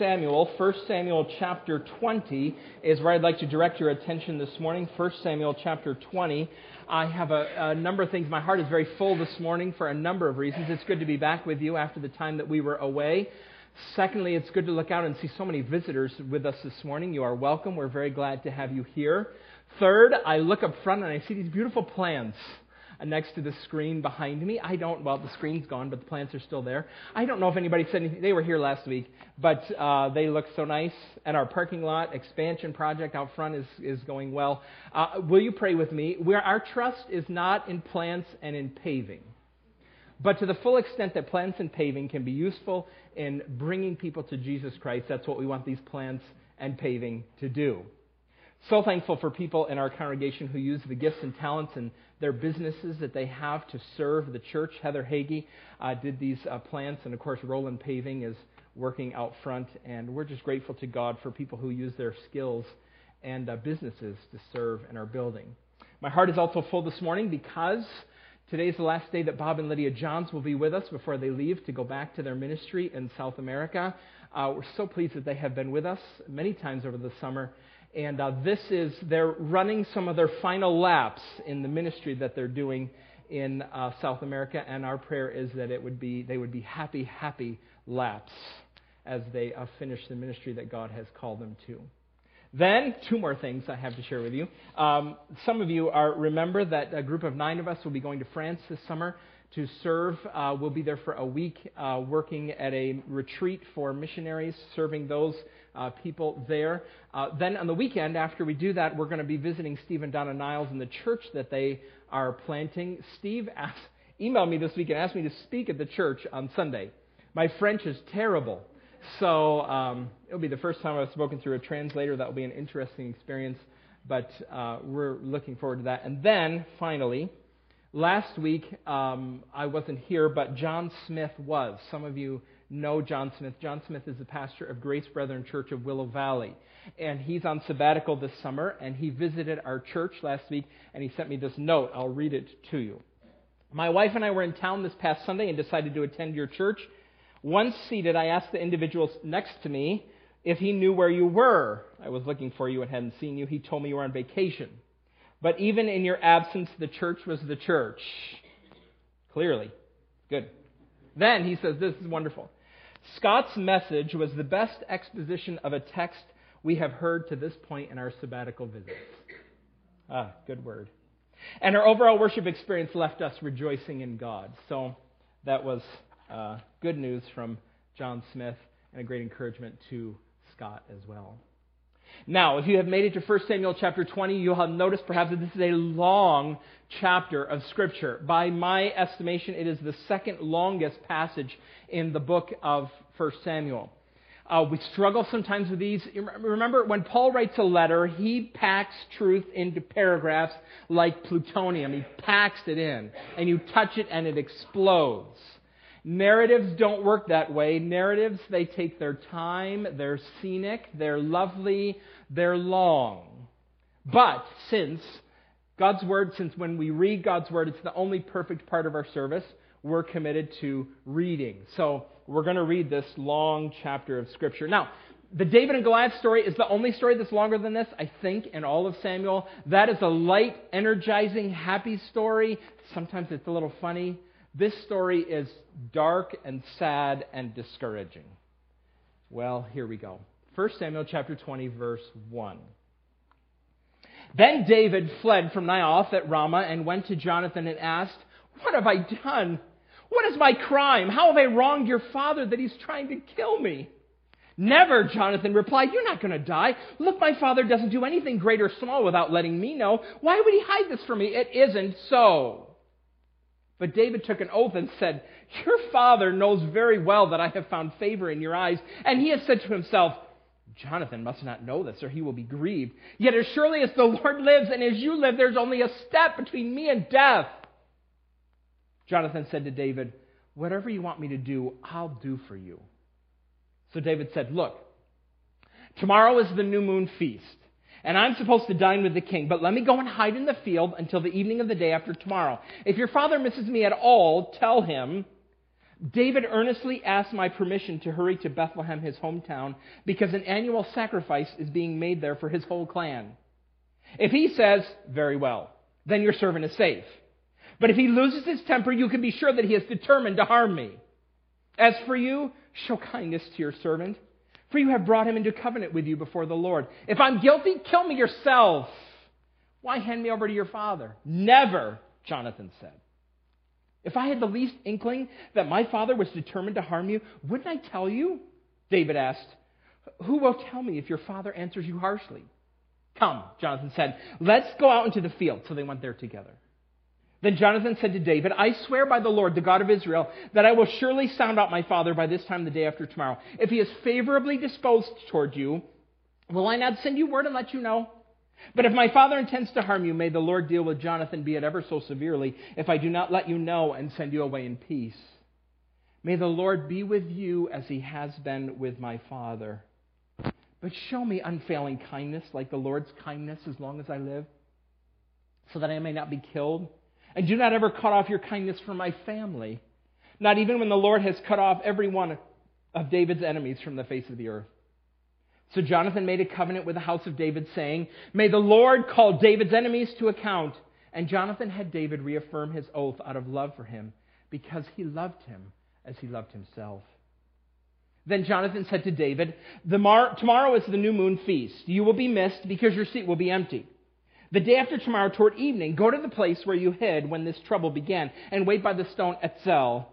Samuel, 1 Samuel chapter 20 is where I'd like to direct your attention this morning. 1 Samuel chapter 20. I have a, a, number of things. My heart is very full this morning for a number of reasons. It's good to be back with you after the time that we were away. Secondly, it's good to look out and see so many visitors with us this morning. You are welcome. We're very glad to have you here. Third, I look up front and I see these beautiful plants next to the screen behind me. I don't, well, the screen's gone, but the plants are still there. I don't know if anybody said anything. They were here last week, but uh, they look so nice. And our parking lot expansion project out front is, is going well. Uh, will you pray with me? Where our trust is not in plants and in paving. But to the full extent that plants and paving can be useful in bringing people to Jesus Christ, that's what we want these plants and paving to do. So thankful for people in our congregation who use the gifts and talents and their businesses that they have to serve the church. Heather Hagee uh, did these uh, plants, and of course, Roland Paving is working out front. And we're just grateful to God for people who use their skills and uh, businesses to serve in our building. My heart is also full this morning because today is the last day that Bob and Lydia Johns will be with us before they leave to go back to their ministry in South America. Uh, we're so pleased that they have been with us many times over the summer and uh, this is, they're running some of their final laps in the ministry that they're doing in uh, South America. And our prayer is that it would be, they would be happy, happy laps as they uh, finish the ministry that God has called them to. Then, two more things I have to share with you. Um, some of you are remember that a group of nine of us will be going to France this summer to serve. Uh, we'll be there for a week uh, working at a retreat for missionaries, serving those uh, people there. Uh, then on the weekend, after we do that, we're going to be visiting Steve and Donna Niles in the church that they are planting. Steve asked, emailed me this week and asked me to speak at the church on Sunday. My French is terrible. So um, it'll be the first time I've spoken through a translator. That will be an interesting experience, but uh, we're looking forward to that. And then, finally, last week um, I wasn't here, but John Smith was. Some of you know John Smith. John Smith is the pastor of Grace Brethren Church of Willow Valley. And he's on sabbatical this summer, and he visited our church last week, and he sent me this note. I'll read it to you. My wife and I were in town this past Sunday and decided to attend your church. Once seated, I asked the individual next to me if he knew where you were. I was looking for you and hadn't seen you. He told me you were on vacation. But even in your absence, the church was the church. Clearly. Good. Then he says, This is wonderful. Scott's message was the best exposition of a text we have heard to this point in our sabbatical visits. Ah, good word. And our overall worship experience left us rejoicing in God. So that was uh, good news from John Smith and a great encouragement to Scott as well. Now, if you have made it to 1 Samuel chapter 20, you'll have noticed perhaps that this is a long chapter of Scripture. By my estimation, it is the second longest passage in the book of 1 Samuel. Uh, we struggle sometimes with these. Remember, when Paul writes a letter, he packs truth into paragraphs like plutonium. He packs it in, and you touch it and it explodes. Narratives don't work that way. Narratives, they take their time, they're scenic, they're lovely, they're long. But since God's Word, since when we read God's Word, it's the only perfect part of our service, we're committed to reading. So we're going to read this long chapter of Scripture. Now, the David and Goliath story is the only story that's longer than this, I think, in all of Samuel. That is a light, energizing, happy story. Sometimes it's a little funny. This story is dark and sad and discouraging. Well, here we go. 1 Samuel chapter 20 verse 1. Then David fled from Naioth at Ramah and went to Jonathan and asked, "What have I done? What is my crime? How have I wronged your father that he's trying to kill me?" Never, Jonathan replied, You're not going to die. Look, my father doesn't do anything great or small without letting me know. Why would he hide this from me? It isn't so. But David took an oath and said, Your father knows very well that I have found favor in your eyes. And he has said to himself, Jonathan must not know this, or he will be grieved. Yet as surely as the Lord lives and as you live, there's only a step between me and death. Jonathan said to David, Whatever you want me to do, I'll do for you. So David said, Look, tomorrow is the new moon feast and I'm supposed to dine with the king, but let me go and hide in the field until the evening of the day after tomorrow. If your father misses me at all, tell him David earnestly asked my permission to hurry to Bethlehem, his hometown, because an annual sacrifice is being made there for his whole clan. If he says, very well, then your servant is safe. But if he loses his temper, you can be sure that he is determined to harm me. As for you, show kindness to your servant, for you have brought him into covenant with you before the Lord. If I'm guilty, kill me yourself. Why hand me over to your father? Never, Jonathan said. If I had the least inkling that my father was determined to harm you, wouldn't I tell you? David asked. Who will tell me if your father answers you harshly? Come, Jonathan said, let's go out into the field. So they went there together. Then Jonathan said to David, I swear by the Lord, the God of Israel, that I will surely sound out my father by this time the day after tomorrow. If he is favorably disposed toward you, will I not send you word and let you know? But if my father intends to harm you, may the Lord deal with Jonathan, be it ever so severely, if I do not let you know and send you away in peace. May the Lord be with you as he has been with my father. But show me unfailing kindness, like the Lord's kindness, as long as I live, so that I may not be killed. And do not ever cut off your kindness from my family, not even when the Lord has cut off every one of David's enemies from the face of the earth. So Jonathan made a covenant with the house of David, saying, May the Lord call David's enemies to account. And Jonathan had David reaffirm his oath out of love for him, because he loved him as he loved himself. Then Jonathan said to David, Tomorrow is the new moon feast. You will be missed because your seat will be empty. The day after tomorrow, toward evening, go to the place where you hid when this trouble began, and wait by the stone Etzel.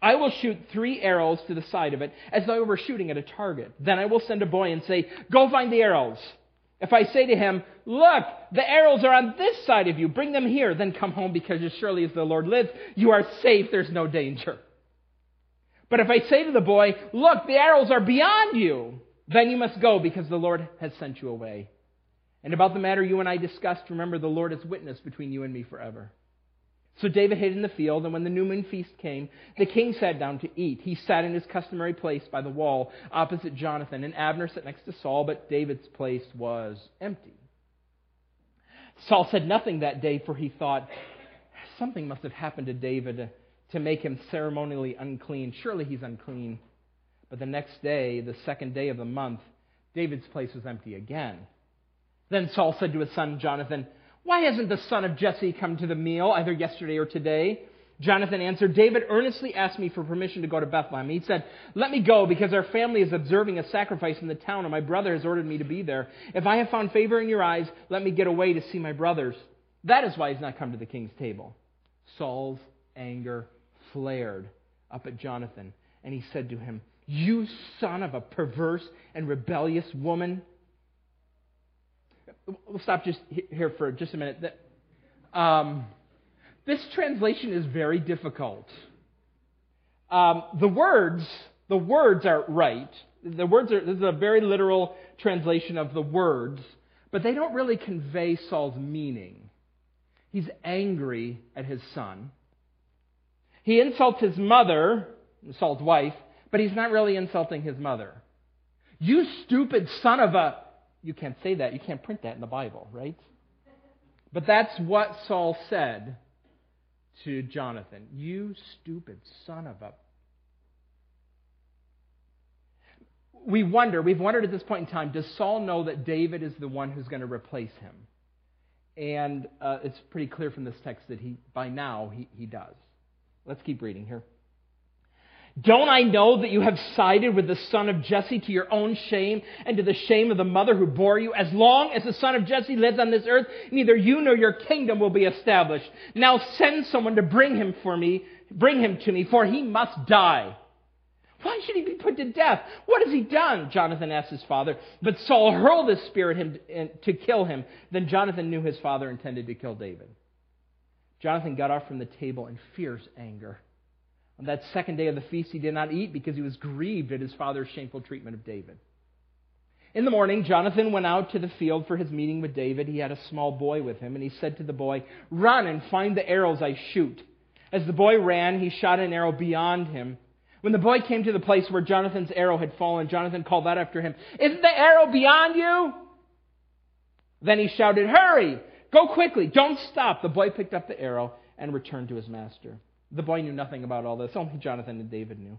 I will shoot three arrows to the side of it, as though I were shooting at a target. Then I will send a boy and say, Go find the arrows. If I say to him, Look, the arrows are on this side of you, bring them here, then come home, because as surely as the Lord lives, you are safe, there's no danger. But if I say to the boy, Look, the arrows are beyond you, then you must go, because the Lord has sent you away. And about the matter you and I discussed, remember the Lord is witness between you and me forever. So David hid in the field, and when the new moon feast came, the king sat down to eat. He sat in his customary place by the wall opposite Jonathan, and Abner sat next to Saul, but David's place was empty. Saul said nothing that day, for he thought, something must have happened to David to make him ceremonially unclean. Surely he's unclean. But the next day, the second day of the month, David's place was empty again. Then Saul said to his son Jonathan, why hasn't the son of Jesse come to the meal, either yesterday or today? Jonathan answered, David earnestly asked me for permission to go to Bethlehem. He said, Let me go because our family is observing a sacrifice in the town and my brother has ordered me to be there. If I have found favor in your eyes, let me get away to see my brothers. That is why he's not come to the king's table. Saul's anger flared up at Jonathan and he said to him, You son of a perverse and rebellious woman we'll stop just here for just a minute. Um, this translation is very difficult. Um, the words, the words are right. The words are, this is a very literal translation of the words, but they don't really convey Saul's meaning. He's angry at his son. He insults his mother, Saul's wife, but he's not really insulting his mother. You stupid son of a you can't say that. You can't print that in the Bible, right? But that's what Saul said to Jonathan. You stupid son of a. We wonder, we've wondered at this point in time, does Saul know that David is the one who's going to replace him? And uh, it's pretty clear from this text that he, by now, he, he does. Let's keep reading here. Don't I know that you have sided with the son of Jesse to your own shame and to the shame of the mother who bore you? As long as the son of Jesse lives on this earth, neither you nor your kingdom will be established. Now send someone to bring him for me, bring him to me, for he must die. Why should he be put to death? What has he done? Jonathan asked his father. But Saul hurled his at him to kill him. Then Jonathan knew his father intended to kill David. Jonathan got off from the table in fierce anger. On that second day of the feast, he did not eat because he was grieved at his father's shameful treatment of David. In the morning, Jonathan went out to the field for his meeting with David. He had a small boy with him, and he said to the boy, Run and find the arrows I shoot. As the boy ran, he shot an arrow beyond him. When the boy came to the place where Jonathan's arrow had fallen, Jonathan called out after him, Isn't the arrow beyond you? Then he shouted, Hurry! Go quickly! Don't stop! The boy picked up the arrow and returned to his master. The boy knew nothing about all this, only Jonathan and David knew.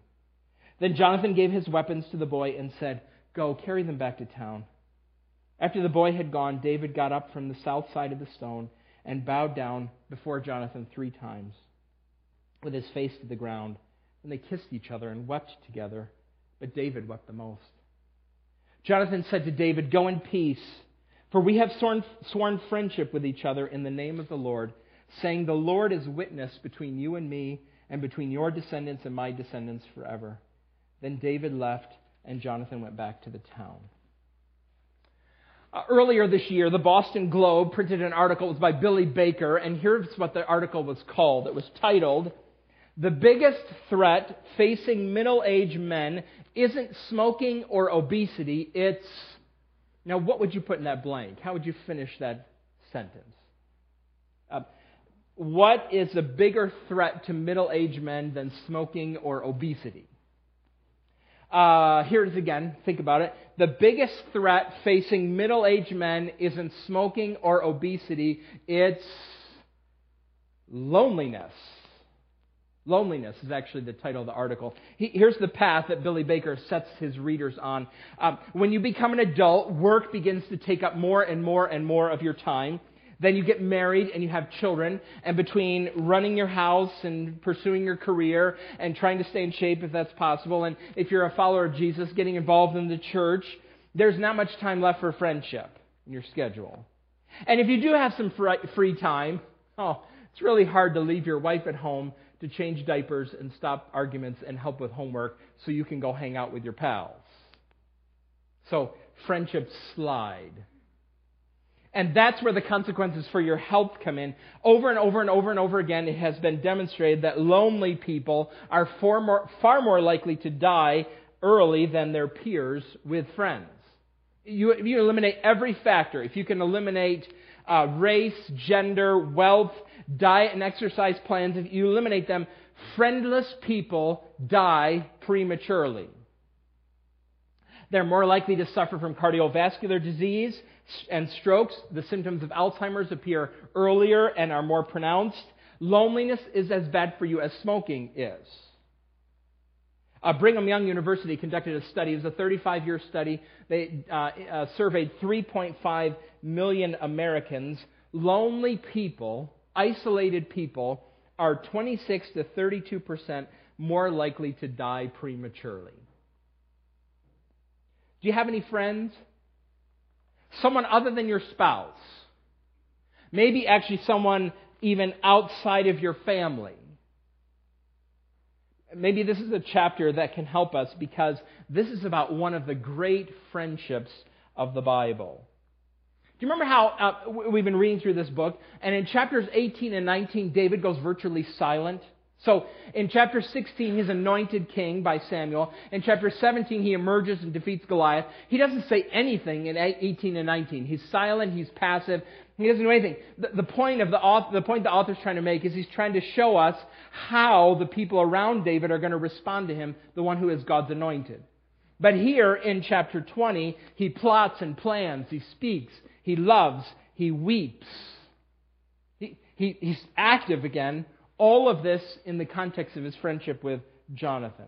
Then Jonathan gave his weapons to the boy and said, Go, carry them back to town. After the boy had gone, David got up from the south side of the stone and bowed down before Jonathan three times, with his face to the ground. And they kissed each other and wept together, but David wept the most. Jonathan said to David, Go in peace, for we have sworn, sworn friendship with each other in the name of the Lord, saying, The Lord is witness between you and me, and between your descendants and my descendants forever. Then David left, and Jonathan went back to the town. Uh, earlier this year, the Boston Globe printed an article. It was by Billy Baker, and here's what the article was called. It was titled, The Biggest Threat Facing Middle Aged Men Isn't Smoking or Obesity, It's. Now, what would you put in that blank? How would you finish that sentence? Uh, what is a bigger threat to middle aged men than smoking or obesity? Uh, here it is again. Think about it. The biggest threat facing middle aged men isn't smoking or obesity, it's loneliness. Loneliness is actually the title of the article. He, here's the path that Billy Baker sets his readers on. Um, when you become an adult, work begins to take up more and more and more of your time. Then you get married and you have children. And between running your house and pursuing your career and trying to stay in shape if that's possible, and if you're a follower of Jesus, getting involved in the church, there's not much time left for friendship in your schedule. And if you do have some free time, oh, it's really hard to leave your wife at home to change diapers and stop arguments and help with homework so you can go hang out with your pals. So friendships slide. And that's where the consequences for your health come in. Over and over and over and over again, it has been demonstrated that lonely people are far more, far more likely to die early than their peers with friends. You, you eliminate every factor, if you can eliminate uh, race, gender, wealth, diet, and exercise plans, if you eliminate them, friendless people die prematurely. They're more likely to suffer from cardiovascular disease, and strokes, the symptoms of Alzheimer's appear earlier and are more pronounced. Loneliness is as bad for you as smoking is. Uh, Brigham Young University conducted a study. It was a 35 year study. They uh, uh, surveyed 3.5 million Americans. Lonely people, isolated people, are 26 to 32 percent more likely to die prematurely. Do you have any friends? Someone other than your spouse, maybe actually someone even outside of your family. Maybe this is a chapter that can help us because this is about one of the great friendships of the Bible. Do you remember how uh, we've been reading through this book? And in chapters 18 and 19, David goes virtually silent. So in chapter 16, he's anointed king by Samuel. In chapter 17, he emerges and defeats Goliath. He doesn't say anything in 18 and 19. He's silent, he's passive, he doesn't do anything. The, the point of the author, the point the author's trying to make is he's trying to show us how the people around David are going to respond to him, the one who is God's anointed. But here in chapter 20, he plots and plans, he speaks, he loves, he weeps. He, he, he's active again all of this in the context of his friendship with Jonathan.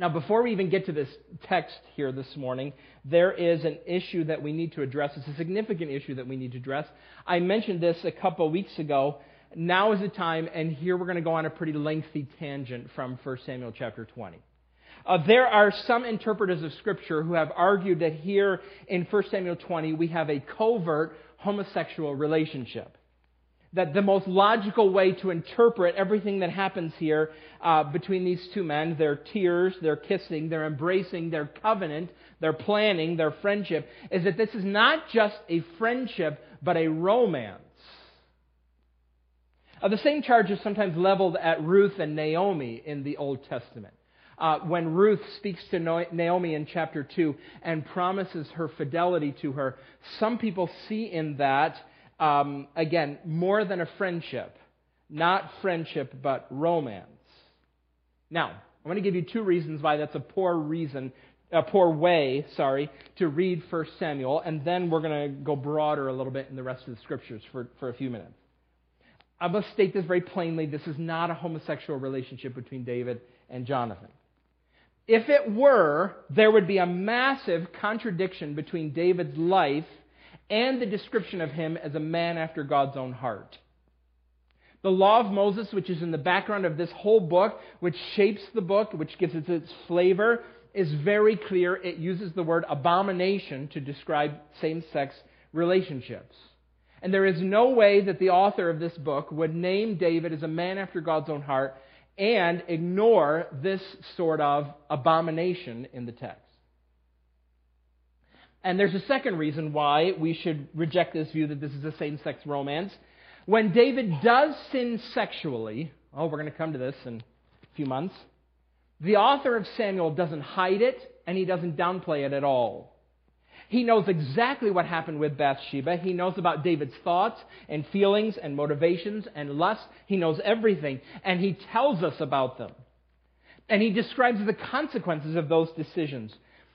Now, before we even get to this text here this morning, there is an issue that we need to address. It's a significant issue that we need to address. I mentioned this a couple weeks ago. Now is the time, and here we're going to go on a pretty lengthy tangent from 1 Samuel chapter 20. Uh, there are some interpreters of Scripture who have argued that here in 1 Samuel 20 we have a covert homosexual relationship that the most logical way to interpret everything that happens here uh, between these two men their tears, their kissing, their embracing, their covenant, their planning, their friendship is that this is not just a friendship, but a romance. Uh, the same charge is sometimes leveled at Ruth and Naomi in the Old Testament. Uh, when Ruth speaks to Naomi in chapter 2 and promises her fidelity to her, some people see in that um, again, more than a friendship. Not friendship, but romance. Now, I'm going to give you two reasons why that's a poor reason, a poor way, sorry, to read 1 Samuel, and then we're going to go broader a little bit in the rest of the scriptures for, for a few minutes. I must state this very plainly this is not a homosexual relationship between David and Jonathan. If it were, there would be a massive contradiction between David's life and the description of him as a man after God's own heart. The law of Moses, which is in the background of this whole book, which shapes the book, which gives it its flavor, is very clear. It uses the word abomination to describe same sex relationships. And there is no way that the author of this book would name David as a man after God's own heart and ignore this sort of abomination in the text. And there's a second reason why we should reject this view that this is a same sex romance. When David does sin sexually, oh, we're going to come to this in a few months, the author of Samuel doesn't hide it and he doesn't downplay it at all. He knows exactly what happened with Bathsheba. He knows about David's thoughts and feelings and motivations and lust. He knows everything. And he tells us about them. And he describes the consequences of those decisions.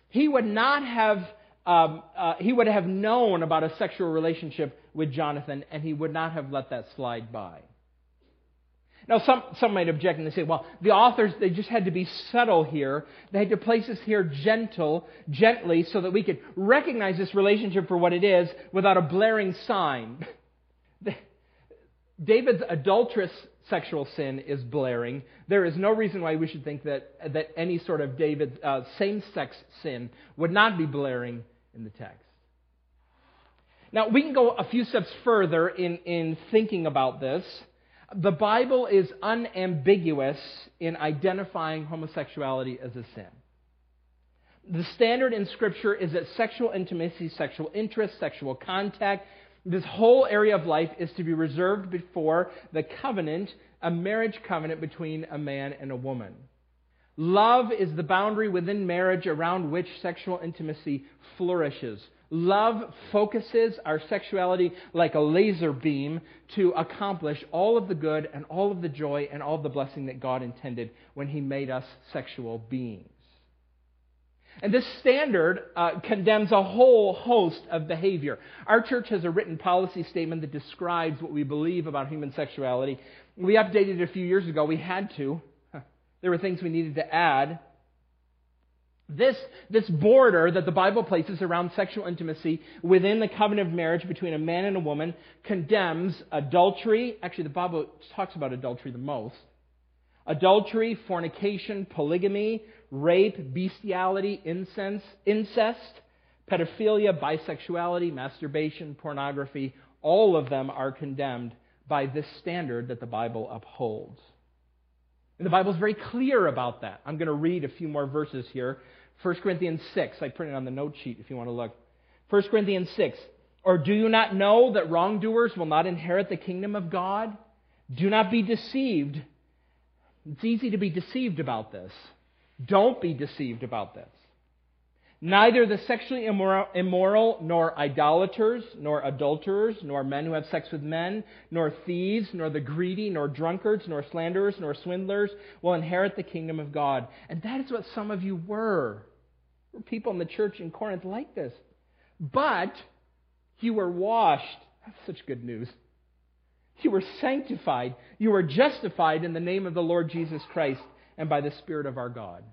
He would not have, um, uh, he would have known about a sexual relationship with Jonathan, and he would not have let that slide by. Now, some, some might object and they say, well, the authors, they just had to be subtle here. They had to place us here gentle, gently, so that we could recognize this relationship for what it is without a blaring sign. David's adulterous sexual sin is blaring. There is no reason why we should think that, that any sort of David's uh, same sex sin would not be blaring in the text. Now, we can go a few steps further in, in thinking about this the Bible is unambiguous in identifying homosexuality as a sin. The standard in Scripture is that sexual intimacy, sexual interest, sexual contact, this whole area of life is to be reserved before the covenant, a marriage covenant between a man and a woman. Love is the boundary within marriage around which sexual intimacy flourishes. Love focuses our sexuality like a laser beam to accomplish all of the good and all of the joy and all of the blessing that God intended when He made us sexual beings. And this standard uh, condemns a whole host of behavior. Our church has a written policy statement that describes what we believe about human sexuality. We updated it a few years ago. We had to. There were things we needed to add. This, this border that the Bible places around sexual intimacy within the covenant of marriage between a man and a woman condemns adultery. Actually, the Bible talks about adultery the most. Adultery, fornication, polygamy, rape, bestiality, incense, incest, pedophilia, bisexuality, masturbation, pornography. All of them are condemned by this standard that the Bible upholds. And the Bible is very clear about that. I'm going to read a few more verses here. 1 Corinthians 6. I printed on the note sheet if you want to look. 1 Corinthians 6. Or do you not know that wrongdoers will not inherit the kingdom of God? Do not be deceived. It's easy to be deceived about this. Don't be deceived about this. Neither the sexually immoral, immoral, nor idolaters, nor adulterers, nor men who have sex with men, nor thieves, nor the greedy, nor drunkards, nor slanderers, nor swindlers will inherit the kingdom of God. And that is what some of you were. Were people in the church in Corinth like this. But you were washed. That's such good news. You were sanctified. You were justified in the name of the Lord Jesus Christ and by the Spirit of our God.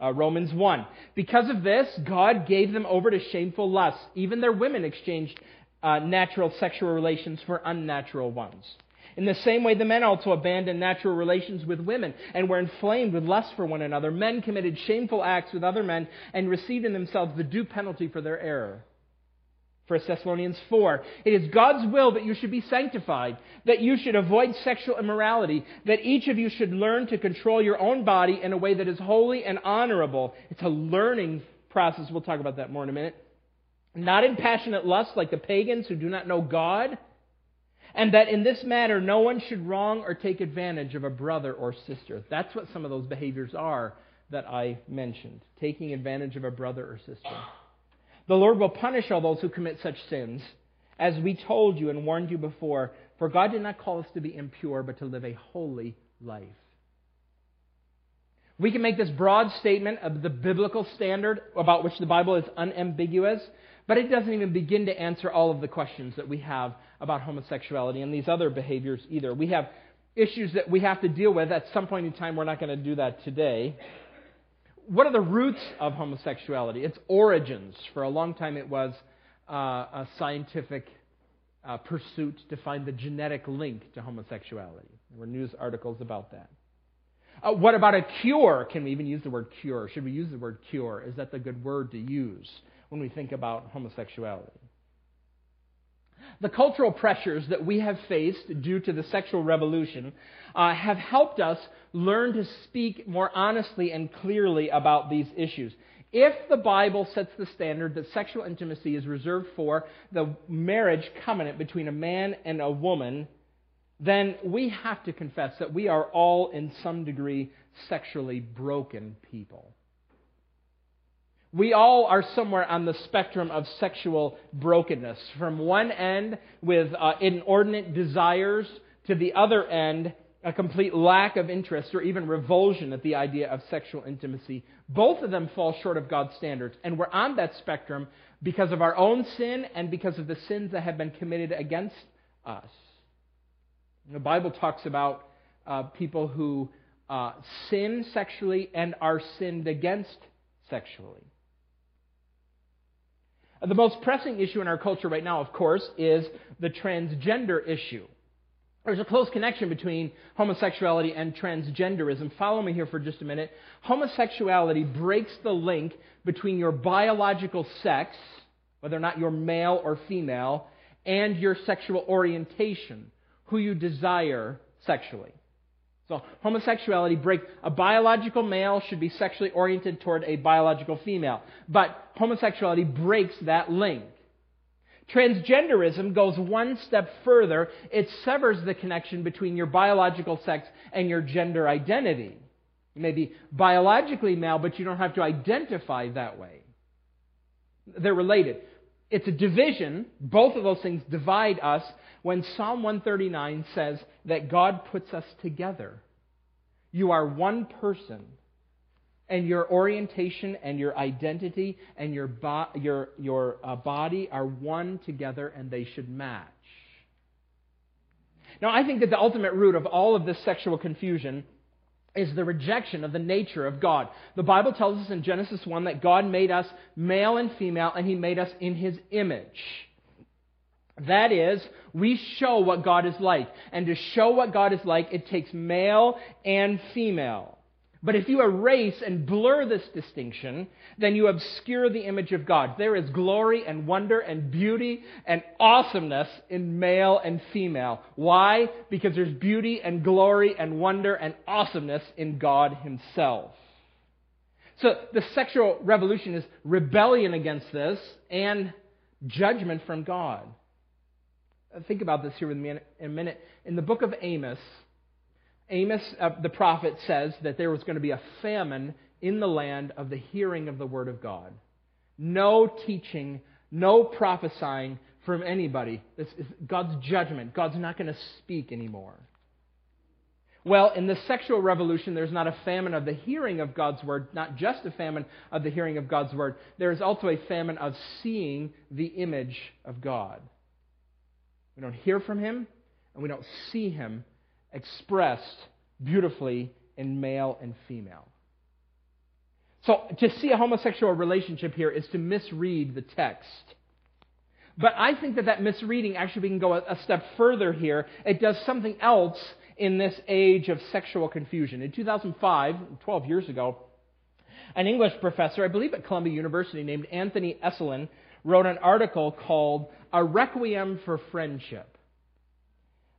Uh, Romans 1. Because of this, God gave them over to shameful lusts. Even their women exchanged uh, natural sexual relations for unnatural ones. In the same way, the men also abandoned natural relations with women and were inflamed with lust for one another. Men committed shameful acts with other men and received in themselves the due penalty for their error. 1 Thessalonians 4. It is God's will that you should be sanctified, that you should avoid sexual immorality, that each of you should learn to control your own body in a way that is holy and honorable. It's a learning process. We'll talk about that more in a minute. Not in passionate lust like the pagans who do not know God, and that in this matter no one should wrong or take advantage of a brother or sister. That's what some of those behaviors are that I mentioned taking advantage of a brother or sister. The Lord will punish all those who commit such sins, as we told you and warned you before. For God did not call us to be impure, but to live a holy life. We can make this broad statement of the biblical standard about which the Bible is unambiguous, But it doesn't even begin to answer all of the questions that we have about homosexuality and these other behaviors either. We have issues that we have to deal with at some point in time. We're not going to do that today. What are the roots of homosexuality? Its origins. For a long time, it was uh, a scientific uh, pursuit to find the genetic link to homosexuality. There were news articles about that. Uh, what about a cure? Can we even use the word cure? Should we use the word cure? Is that the good word to use when we think about homosexuality? The cultural pressures that we have faced due to the sexual revolution uh, have helped us learn to speak more honestly and clearly about these issues. If the Bible sets the standard that sexual intimacy is reserved for the marriage covenant between a man and a woman, then we have to confess that we are all, in some degree, sexually broken people. We all are somewhere on the spectrum of sexual brokenness. From one end, with uh, inordinate desires, to the other end, a complete lack of interest or even revulsion at the idea of sexual intimacy. Both of them fall short of God's standards. And we're on that spectrum because of our own sin and because of the sins that have been committed against us. The Bible talks about uh, people who uh, sin sexually and are sinned against sexually. The most pressing issue in our culture right now, of course, is the transgender issue. There's a close connection between homosexuality and transgenderism. Follow me here for just a minute. Homosexuality breaks the link between your biological sex, whether or not you're male or female, and your sexual orientation, who you desire sexually. So, homosexuality breaks a biological male should be sexually oriented toward a biological female. But homosexuality breaks that link. Transgenderism goes one step further. It severs the connection between your biological sex and your gender identity. You may be biologically male, but you don't have to identify that way. They're related. It's a division. Both of those things divide us when Psalm 139 says that God puts us together. You are one person and your orientation and your identity and your, bo- your, your uh, body are one together and they should match. Now, I think that the ultimate root of all of this sexual confusion is the rejection of the nature of God. The Bible tells us in Genesis 1 that God made us male and female and He made us in His image. That is, we show what God is like. And to show what God is like, it takes male and female. But if you erase and blur this distinction, then you obscure the image of God. There is glory and wonder and beauty and awesomeness in male and female. Why? Because there's beauty and glory and wonder and awesomeness in God Himself. So the sexual revolution is rebellion against this and judgment from God. Think about this here with me in a minute. In the book of Amos, Amos, uh, the prophet, says that there was going to be a famine in the land of the hearing of the word of God. No teaching, no prophesying from anybody. This is God's judgment. God's not going to speak anymore. Well, in the sexual revolution, there's not a famine of the hearing of God's word, not just a famine of the hearing of God's word. There is also a famine of seeing the image of God. We don't hear from him, and we don't see him expressed beautifully in male and female. So, to see a homosexual relationship here is to misread the text. But I think that that misreading actually we can go a, step further here. It does something else in this age of sexual confusion. In 2005, 12 years ago, an English professor, I believe at Columbia University, named Anthony Esolen, wrote an article called A Requiem for Friendship.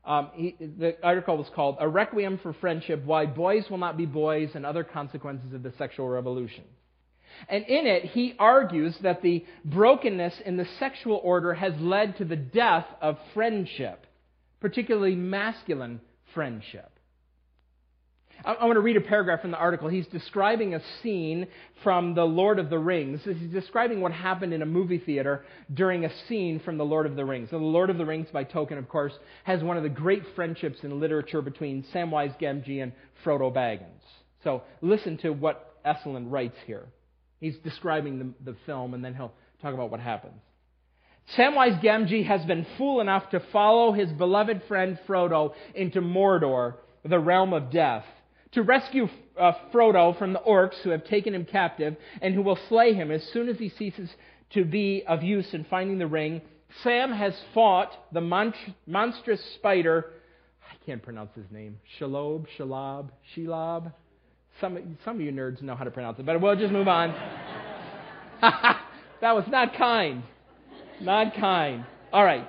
Um, he, the article was called A Requiem for Friendship Why Boys Will Not Be Boys and Other Consequences of the Sexual Revolution. And in it, he argues that the brokenness in the sexual order has led to the death of friendship, particularly masculine friendship. I, want to read a paragraph from the article. He's describing a scene from The Lord of the Rings. He's describing what happened in a movie theater during a scene from The Lord of the Rings. And The Lord of the Rings, by Tolkien, of course, has one of the great friendships in literature between Samwise Gamgee and Frodo Baggins. So listen to what Esolen writes here. He's describing the, the film, and then he'll talk about what happens. Samwise Gamgee has been fool enough to follow his beloved friend Frodo into Mordor, the realm of death, to rescue uh, Frodo from the orcs who have taken him captive and who will slay him as soon as he ceases to be of use in finding the ring. Sam has fought the mon- monstrous spider. I can't pronounce his name. Shalob, Shalab, Shelob. Some, some of you nerds know how to pronounce it, but we'll just move on. that was not kind. Not kind. All right.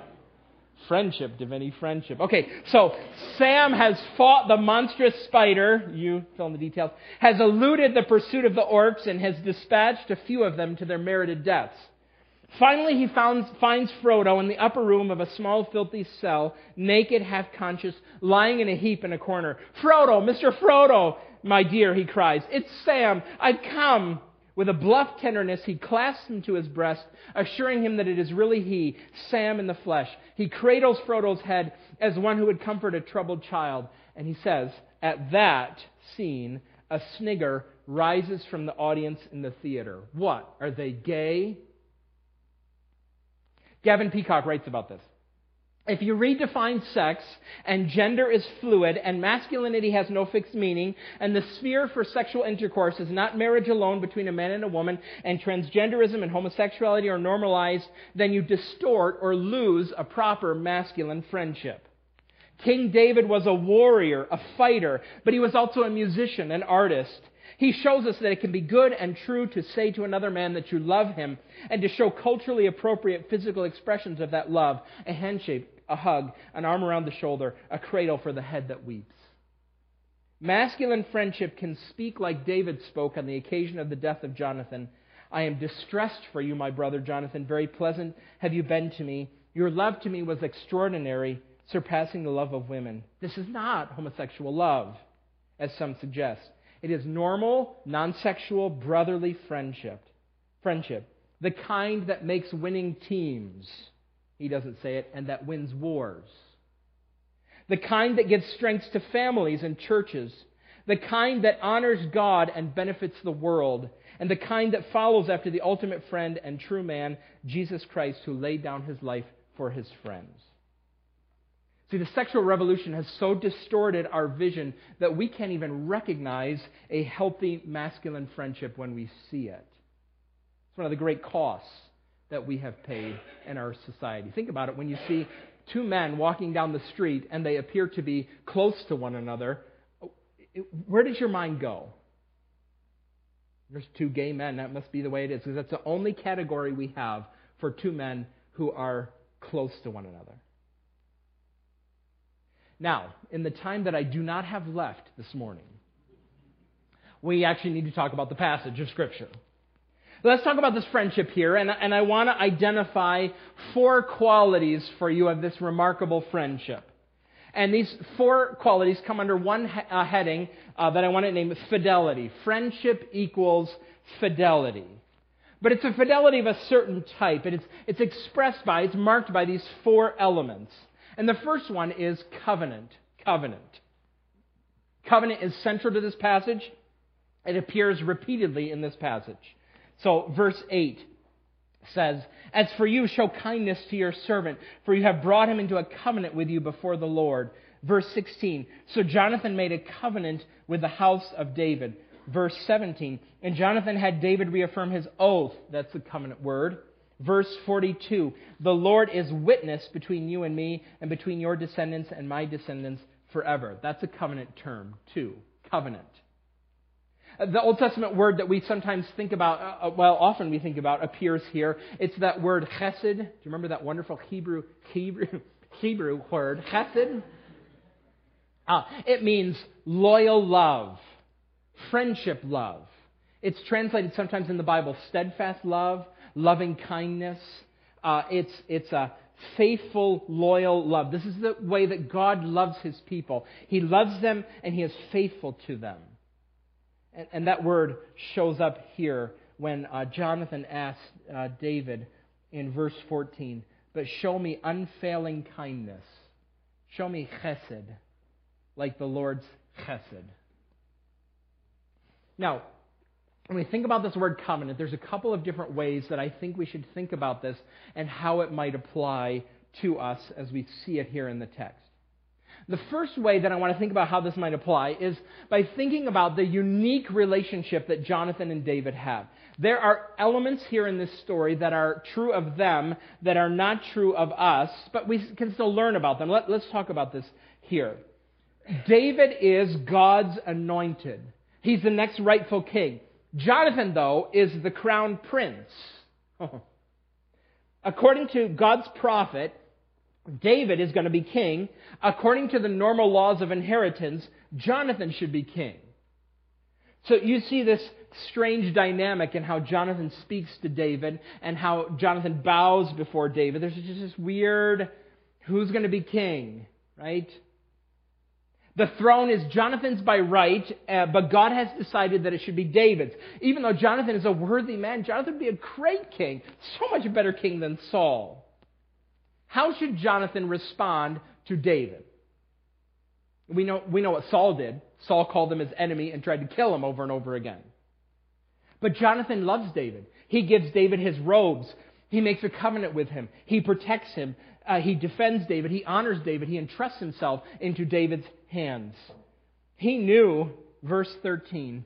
Friendship, Divinity, friendship. Okay, so Sam has fought the monstrous spider, you fill in the details, has eluded the pursuit of the orcs, and has dispatched a few of them to their merited deaths. Finally, he finds Frodo in the upper room of a small, filthy cell, naked, half conscious, lying in a heap in a corner. Frodo, Mr. Frodo, my dear, he cries. It's Sam. I've come. With a bluff tenderness, he clasps him to his breast, assuring him that it is really he, Sam in the flesh. He cradles Frodo's head as one who would comfort a troubled child. And he says, At that scene, a snigger rises from the audience in the theater. What? Are they gay? Gavin Peacock writes about this. If you redefine sex and gender is fluid and masculinity has no fixed meaning and the sphere for sexual intercourse is not marriage alone between a man and a woman and transgenderism and homosexuality are normalized, then you distort or lose a proper masculine friendship. King David was a warrior, a fighter, but he was also a musician, an artist. He shows us that it can be good and true to say to another man that you love him and to show culturally appropriate physical expressions of that love a handshake, a hug, an arm around the shoulder, a cradle for the head that weeps. Masculine friendship can speak like David spoke on the occasion of the death of Jonathan. I am distressed for you, my brother Jonathan. Very pleasant have you been to me. Your love to me was extraordinary, surpassing the love of women. This is not homosexual love, as some suggest. It is normal, non sexual, brotherly friendship. Friendship. The kind that makes winning teams. He doesn't say it, and that wins wars. The kind that gives strength to families and churches. The kind that honors God and benefits the world. And the kind that follows after the ultimate friend and true man, Jesus Christ, who laid down his life for his friends. See, the sexual revolution has so distorted our vision that we can't even recognize a healthy masculine friendship when we see it. It's one of the great costs that we have paid in our society. Think about it when you see two men walking down the street and they appear to be close to one another. Where does your mind go? There's two gay men. That must be the way it is, because that's the only category we have for two men who are close to one another. Now, in the time that I do not have left this morning, we actually need to talk about the passage of Scripture. Let's talk about this friendship here, and, and I want to identify four qualities for you of this remarkable friendship. And these four qualities come under one he- uh, heading uh, that I want to name fidelity. Friendship equals fidelity. But it's a fidelity of a certain type. And it's, it's expressed by, it's marked by these four elements. And the first one is covenant. Covenant. Covenant is central to this passage. It appears repeatedly in this passage. So, verse 8 says, As for you, show kindness to your servant, for you have brought him into a covenant with you before the Lord. Verse 16, So Jonathan made a covenant with the house of David. Verse 17, And Jonathan had David reaffirm his oath. That's the covenant word Verse 42 The Lord is witness between you and me, and between your descendants and my descendants forever. That's a covenant term, too. Covenant. The Old Testament word that we sometimes think about, uh, uh, well, often we think about, appears here. It's that word chesed. Do you remember that wonderful Hebrew Hebrew Hebrew word chesed? Uh, it means loyal love, friendship love. It's translated sometimes in the Bible steadfast love, loving kindness. Uh, it's, it's a faithful, loyal love. This is the way that God loves his people. He loves them and he is faithful to them. And, and that word shows up here when uh, Jonathan asked uh, David in verse 14, But show me unfailing kindness. Show me chesed, like the Lord's chesed. Now, when we think about this word covenant, there's a couple of different ways that I think we should think about this and how it might apply to us as we see it here in the text. The first way that I want to think about how this might apply is by thinking about the unique relationship that Jonathan and David have. There are elements here in this story that are true of them that are not true of us, but we can still learn about them. Let, us talk about this here. David is God's anointed. He's the next rightful king. Jonathan, though, is the crown prince. According to God's prophet, David is going to be king. According to the normal laws of inheritance, Jonathan should be king. So you see this strange dynamic in how Jonathan speaks to David and how Jonathan bows before David. There's just this weird who's going to be king, right? The throne is Jonathan's by right, uh, but God has decided that it should be David's. Even though Jonathan is a worthy man, Jonathan would be a great king, so much better king than Saul. How should Jonathan respond to David? We know, we know what Saul did. Saul called him his enemy and tried to kill him over and over again. But Jonathan loves David. He gives David his robes. He makes a covenant with him. He protects him. Uh, he defends David. He honors David. He entrusts himself into David's hands. He knew, verse 13,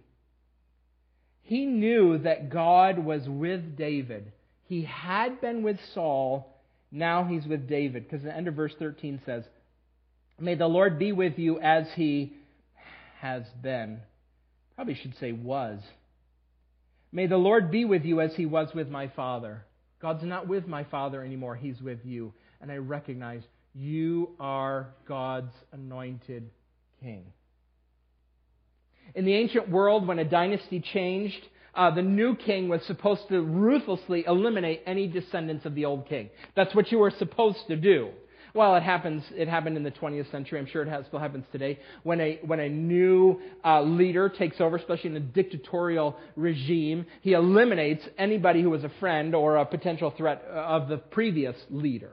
he knew that God was with David. He had been with Saul now he's with David, because the end of verse 13 says, May the Lord be with you as he has been. Probably should say was. May the Lord be with you as he was with my father. God's not with my father anymore, he's with you. And I recognize you are God's anointed king. In the ancient world, when a dynasty changed, uh, the new king was supposed to ruthlessly eliminate any descendants of the old king. That's what you were supposed to do. Well, it happens. It happened in the 20th century. I'm sure it has, still happens today. When a when a new uh, leader takes over, especially in a dictatorial regime, he eliminates anybody who was a friend or a potential threat uh, of the previous leader.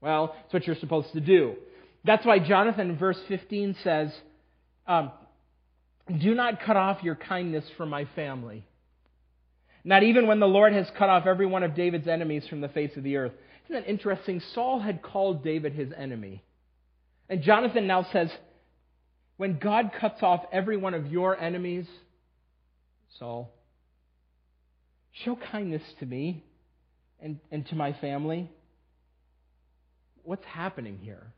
Well, it's what you're supposed to do. That's why Jonathan, verse 15 says, um, "Do not cut off your kindness from my family." Not even when the Lord has cut off every one of David's enemies from the face of the earth. Isn't that interesting? Saul had called David his enemy. And Jonathan now says, when God cuts off every one of your enemies, Saul, show kindness to me and, and to my family. What's happening here?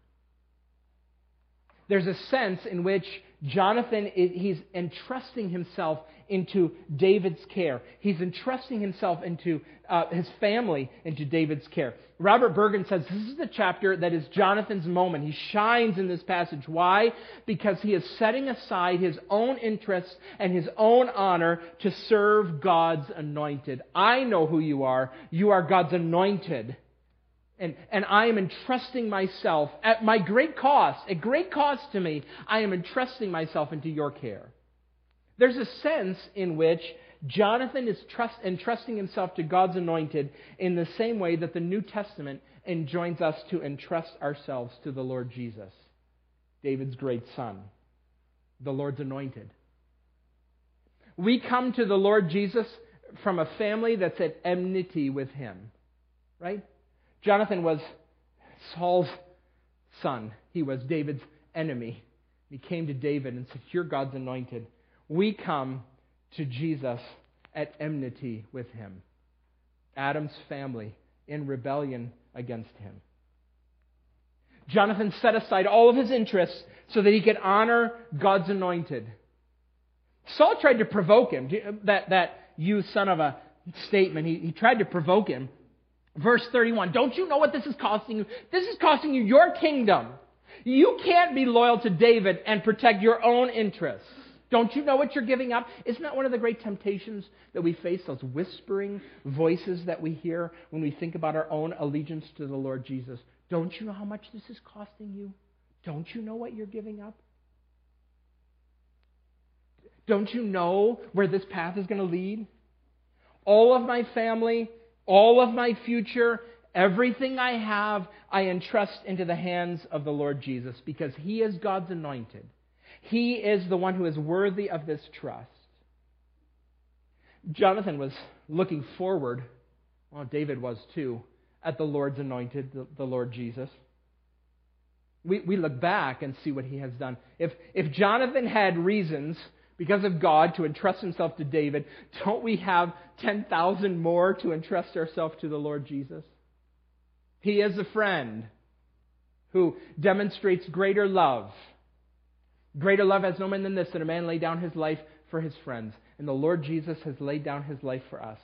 There's a sense in which Jonathan, he's entrusting himself into David's care. He's entrusting himself into uh, his family into David's care. Robert Bergen says this is the chapter that is Jonathan's moment. He shines in this passage. Why? Because he is setting aside his own interests and his own honor to serve God's anointed. I know who you are. You are God's anointed. And, and I am entrusting myself at my great cost, at great cost to me, I am entrusting myself into your care. There's a sense in which Jonathan is trust, entrusting himself to God's anointed in the same way that the New Testament enjoins us to entrust ourselves to the Lord Jesus, David's great son, the Lord's anointed. We come to the Lord Jesus from a family that's at enmity with him, right? Jonathan was Saul's son. He was David's enemy. He came to David and said, You're God's anointed. We come to Jesus at enmity with him. Adam's family in rebellion against him. Jonathan set aside all of his interests so that he could honor God's anointed. Saul tried to provoke him. That, that you son of a statement, he, he tried to provoke him. Verse 31 Don't you know what this is costing you? This is costing you your kingdom. You can't be loyal to David and protect your own interests. Don't you know what you're giving up? Isn't that one of the great temptations that we face, those whispering voices that we hear when we think about our own allegiance to the Lord Jesus? Don't you know how much this is costing you? Don't you know what you're giving up? Don't you know where this path is going to lead? All of my family all of my future, everything I have, I entrust into the hands of the Lord Jesus because He is God's anointed. He is the one who is worthy of this trust. Jonathan was looking forward, well, David was too, at the Lord's anointed, the, the Lord Jesus. We, we look back and see what he has done. If, if Jonathan had reasons because of God to entrust himself to David, don't we have 10,000 more to entrust ourselves to the Lord Jesus? He is a friend who demonstrates greater love. Greater love has no man than this, that a man lay down his life for his friends. And the Lord Jesus has laid down his life for us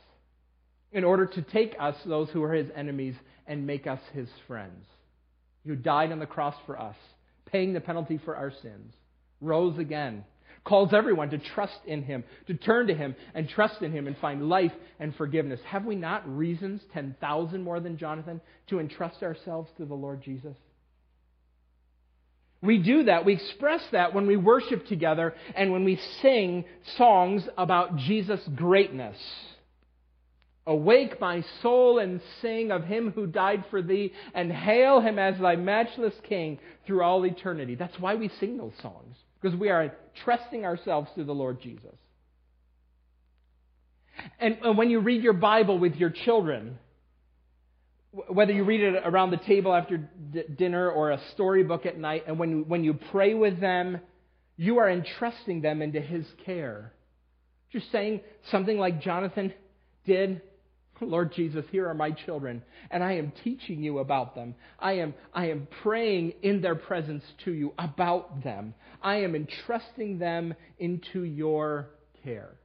in order to take us, those who are his enemies, and make us his friends. Who died on the cross for us, paying the penalty for our sins, rose again, calls everyone to trust in him, to turn to him and trust in him and find life and forgiveness. Have we not reasons, 10,000 more than Jonathan, to entrust ourselves to the Lord Jesus? We do that, we express that when we worship together and when we sing songs about Jesus' greatness. Awake, my soul, and sing of him who died for thee, and hail him as thy matchless king through all eternity. That's why we sing those songs, because we are trusting ourselves to the Lord Jesus. And when you read your Bible with your children, whether you read it around the table after d- dinner or a storybook at night, and when when you pray with them, you are entrusting them into His care. Just saying something like Jonathan did Lord Jesus, here are my children, and I am teaching you about them. I am, I am praying in their presence to you about them. I am entrusting them into your care.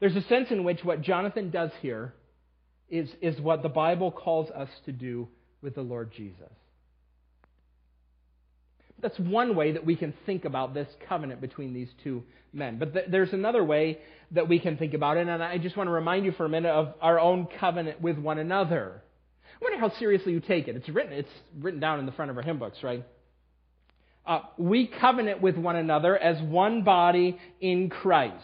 There's a sense in which what Jonathan does here is, is what the Bible calls us to do with the Lord Jesus. That's one way that we can think about this covenant between these two men. But th- there's another way that we can think about it, and I just want to remind you for a minute of our own covenant with one another. I wonder how seriously you take it. It's written, it's written down in the front of our hymn books, right? Uh, we covenant with one another as one body in Christ.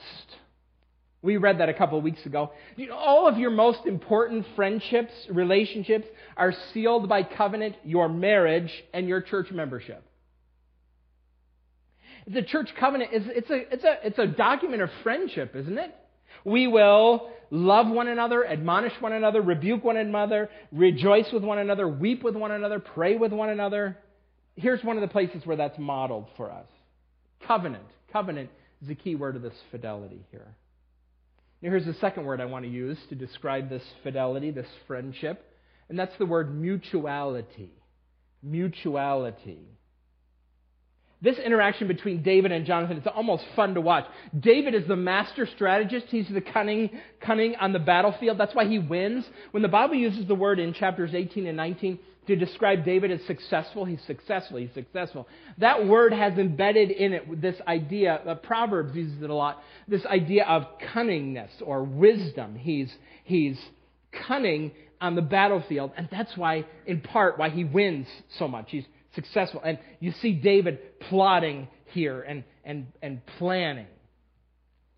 We read that a couple of weeks ago. All of your most important friendships, relationships are sealed by covenant, your marriage, and your church membership. The church covenant is it's a, it's, a, it's a document of friendship, isn't it? We will love one another, admonish one another, rebuke one another, rejoice with one another, weep with one another, pray with one another. Here's one of the places where that's modeled for us. Covenant. Covenant is the key word of this fidelity here. Now, here's the second word I want to use to describe this fidelity, this friendship, and that's the word mutuality. Mutuality. This interaction between David and Jonathan, it's almost fun to watch. David is the master strategist. He's the cunning, cunning on the battlefield. That's why he wins. When the Bible uses the word in chapters 18 and 19 to describe David as successful, he's successful, he's successful. That word has embedded in it this idea, uh, Proverbs uses it a lot, this idea of cunningness or wisdom. He's, he's cunning on the battlefield, and that's why, in part, why he wins so much. He's successful. And you see David plotting here and, and, and planning.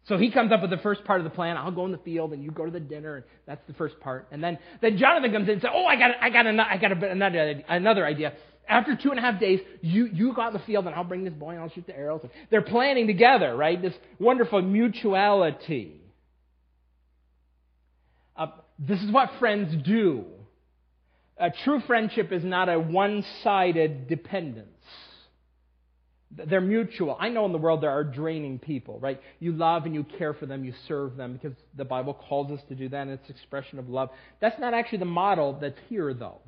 So he comes up with the first part of the plan. I'll go in the field and you go to the dinner. And that's the first part. And then, then Jonathan comes in and says, Oh, I got, I got, another, I got another, another idea. After two and a half days, you, you go out in the field and I'll bring this boy and I'll shoot the arrows. And They're planning together, right? This wonderful mutuality. Uh, this is what friends do. A true friendship is not a one sided dependence. They're mutual. I know in the world there are draining people, right? You love and you care for them, you serve them because the Bible calls us to do that and it's expression of love. That's not actually the model that's here, though.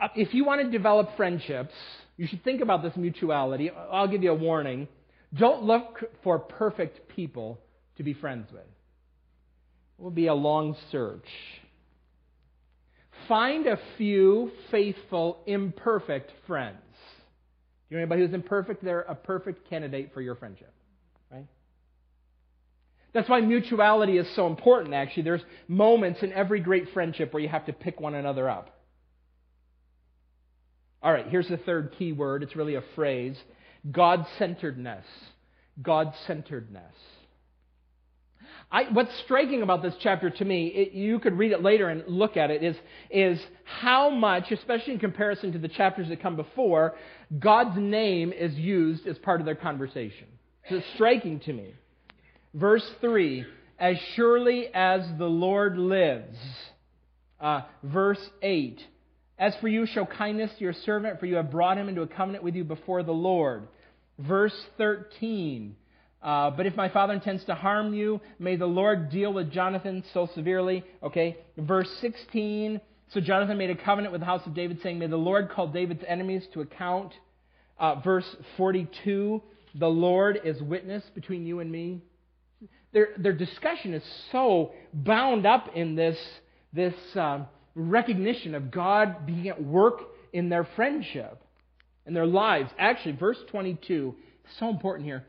Uh, if you want to develop friendships, you should think about this mutuality. I'll give you a warning. Don't look for perfect people to be friends with. It will be a long search. Find a few faithful, imperfect friends. Do you know anybody who's imperfect? They're a perfect candidate for your friendship. Right? That's why mutuality is so important, actually. There's moments in every great friendship where you have to pick one another up. All right, here's the third key word. It's really a phrase God centeredness. God centeredness. I, what's striking about this chapter to me, it, you could read it later and look at it, is, is how much, especially in comparison to the chapters that come before, God's name is used as part of their conversation. It's striking to me. Verse 3 As surely as the Lord lives. Uh, verse 8 As for you, show kindness to your servant, for you have brought him into a covenant with you before the Lord. Verse 13 uh, but if my father intends to harm you, may the Lord deal with Jonathan so severely. Okay, verse 16. So Jonathan made a covenant with the house of David, saying, May the Lord call David's enemies to account. Uh, verse 42. The Lord is witness between you and me. Their, their discussion is so bound up in this, this um, recognition of God being at work in their friendship and their lives. Actually, verse 22 is so important here.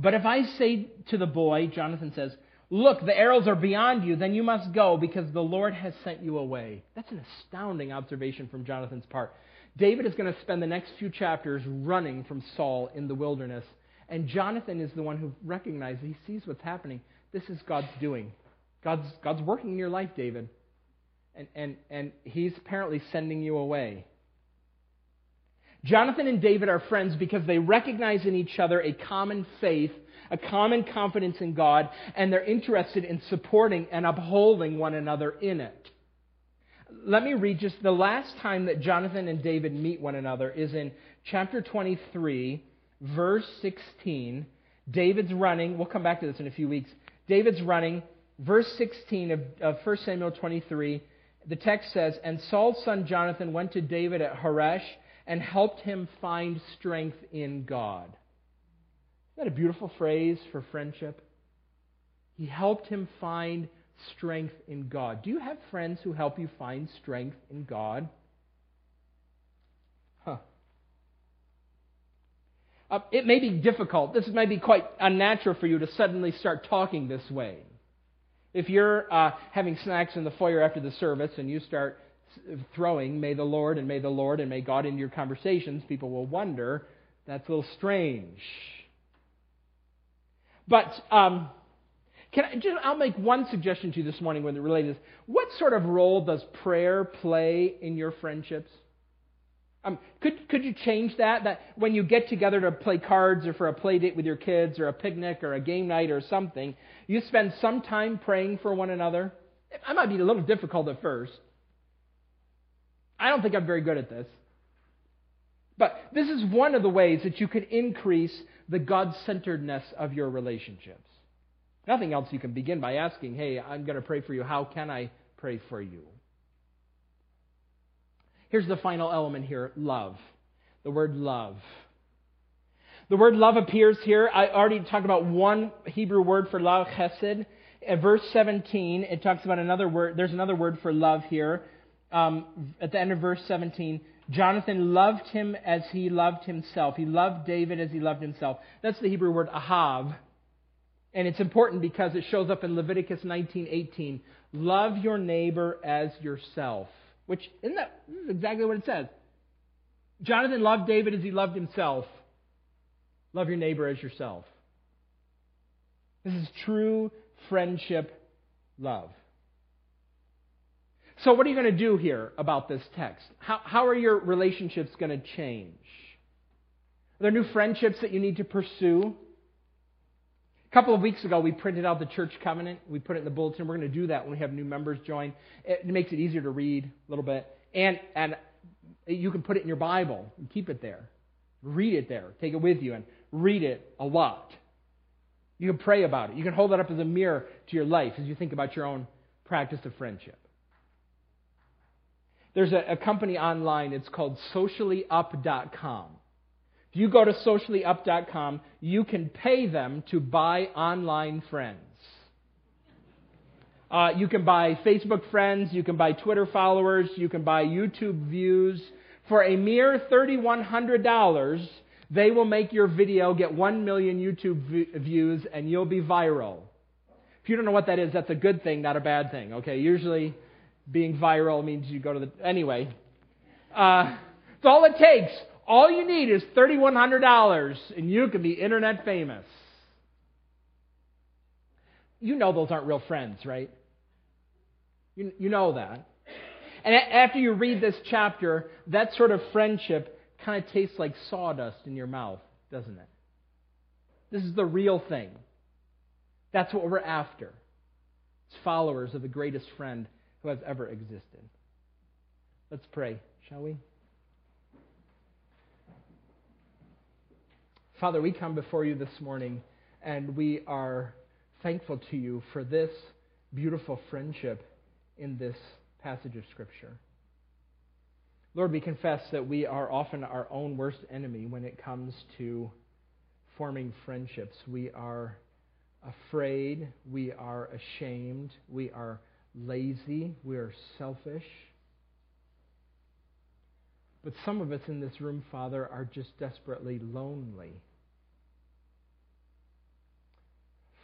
But if I say to the boy, Jonathan says, Look, the arrows are beyond you, then you must go because the Lord has sent you away. That's an astounding observation from Jonathan's part. David is going to spend the next few chapters running from Saul in the wilderness. And Jonathan is the one who recognizes, he sees what's happening. This is God's doing. God's, God's working in your life, David. And, and, and he's apparently sending you away. Jonathan and David are friends because they recognize in each other a common faith, a common confidence in God, and they're interested in supporting and upholding one another in it. Let me read just the last time that Jonathan and David meet one another is in chapter 23, verse 16. David's running. We'll come back to this in a few weeks. David's running. Verse 16 of, of 1 Samuel 23, the text says, And Saul's son Jonathan went to David at Horesh and helped him find strength in God. Isn't that a beautiful phrase for friendship? He helped him find strength in God. Do you have friends who help you find strength in God? Huh. Uh, it may be difficult. This may be quite unnatural for you to suddenly start talking this way. If you're uh, having snacks in the foyer after the service and you start throwing, may the Lord and may the Lord and may God into your conversations, people will wonder, that's a little strange. But um, can I just, I'll make one suggestion to you this morning when it relates to this. What sort of role does prayer play in your friendships? Um, could, could you change that? That when you get together to play cards or for a play date with your kids or a picnic or a game night or something, you spend some time praying for one another? It might be a little difficult at first. I don't think I'm very good at this. But this is one of the ways that you can increase the God centeredness of your relationships. Nothing else you can begin by asking, hey, I'm going to pray for you. How can I pray for you? Here's the final element here love. The word love. The word love appears here. I already talked about one Hebrew word for love, chesed. At verse 17, it talks about another word. There's another word for love here um, at the end of verse 17, Jonathan loved him as he loved himself. He loved David as he loved himself. That's the Hebrew word ahav. And it's important because it shows up in Leviticus 19:18. Love your neighbor as yourself. Which isn't exactly what it says. Jonathan loved David as he loved himself. Love your neighbor as yourself. This is true friendship love. So, what are you going to do here about this text? How, how are your relationships going to change? Are there new friendships that you need to pursue? A couple of weeks ago, we printed out the church covenant. We put it in the bulletin. We're going to do that when we have new members join. It makes it easier to read a little bit. And, and you can put it in your Bible and keep it there. Read it there. Take it with you and read it a lot. You can pray about it. You can hold it up as a mirror to your life as you think about your own practice of friendship. There's a, a company online, it's called sociallyup.com. If you go to sociallyup.com, you can pay them to buy online friends. Uh, you can buy Facebook friends, you can buy Twitter followers, you can buy YouTube views. For a mere $3,100, they will make your video get 1 million YouTube views and you'll be viral. If you don't know what that is, that's a good thing, not a bad thing. Okay, usually being viral means you go to the. Anyway. Uh, it's all it takes. All you need is $3,100 and you can be internet famous. You know those aren't real friends, right? You, you know that. And after you read this chapter, that sort of friendship kind of tastes like sawdust in your mouth, doesn't it? This is the real thing. That's what we're after. It's followers of the greatest friend who has ever existed. Let's pray, shall we? Father, we come before you this morning and we are thankful to you for this beautiful friendship in this passage of Scripture. Lord, we confess that we are often our own worst enemy when it comes to forming friendships. We are afraid, we are ashamed, we are lazy, we are selfish. But some of us in this room, Father, are just desperately lonely.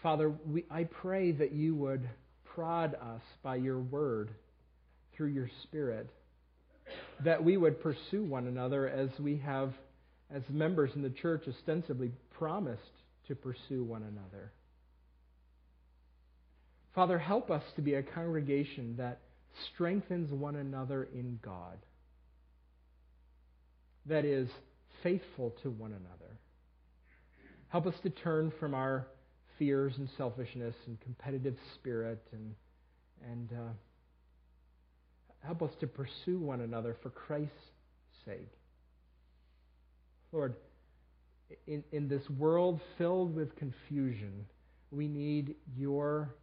Father, we, I pray that you would prod us by your word through your Spirit, that we would pursue one another as we have, as members in the church, ostensibly promised to pursue one another. Father, help us to be a congregation that strengthens one another in God, that is faithful to one another. Help us to turn from our fears and selfishness and competitive spirit and, and uh, help us to pursue one another for Christ's sake. Lord, in, in this world filled with confusion, we need your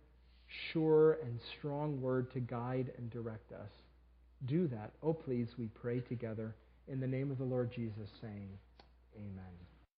sure and strong word to guide and direct us. Do that. Oh, please, we pray together in the name of the Lord Jesus, saying, Amen.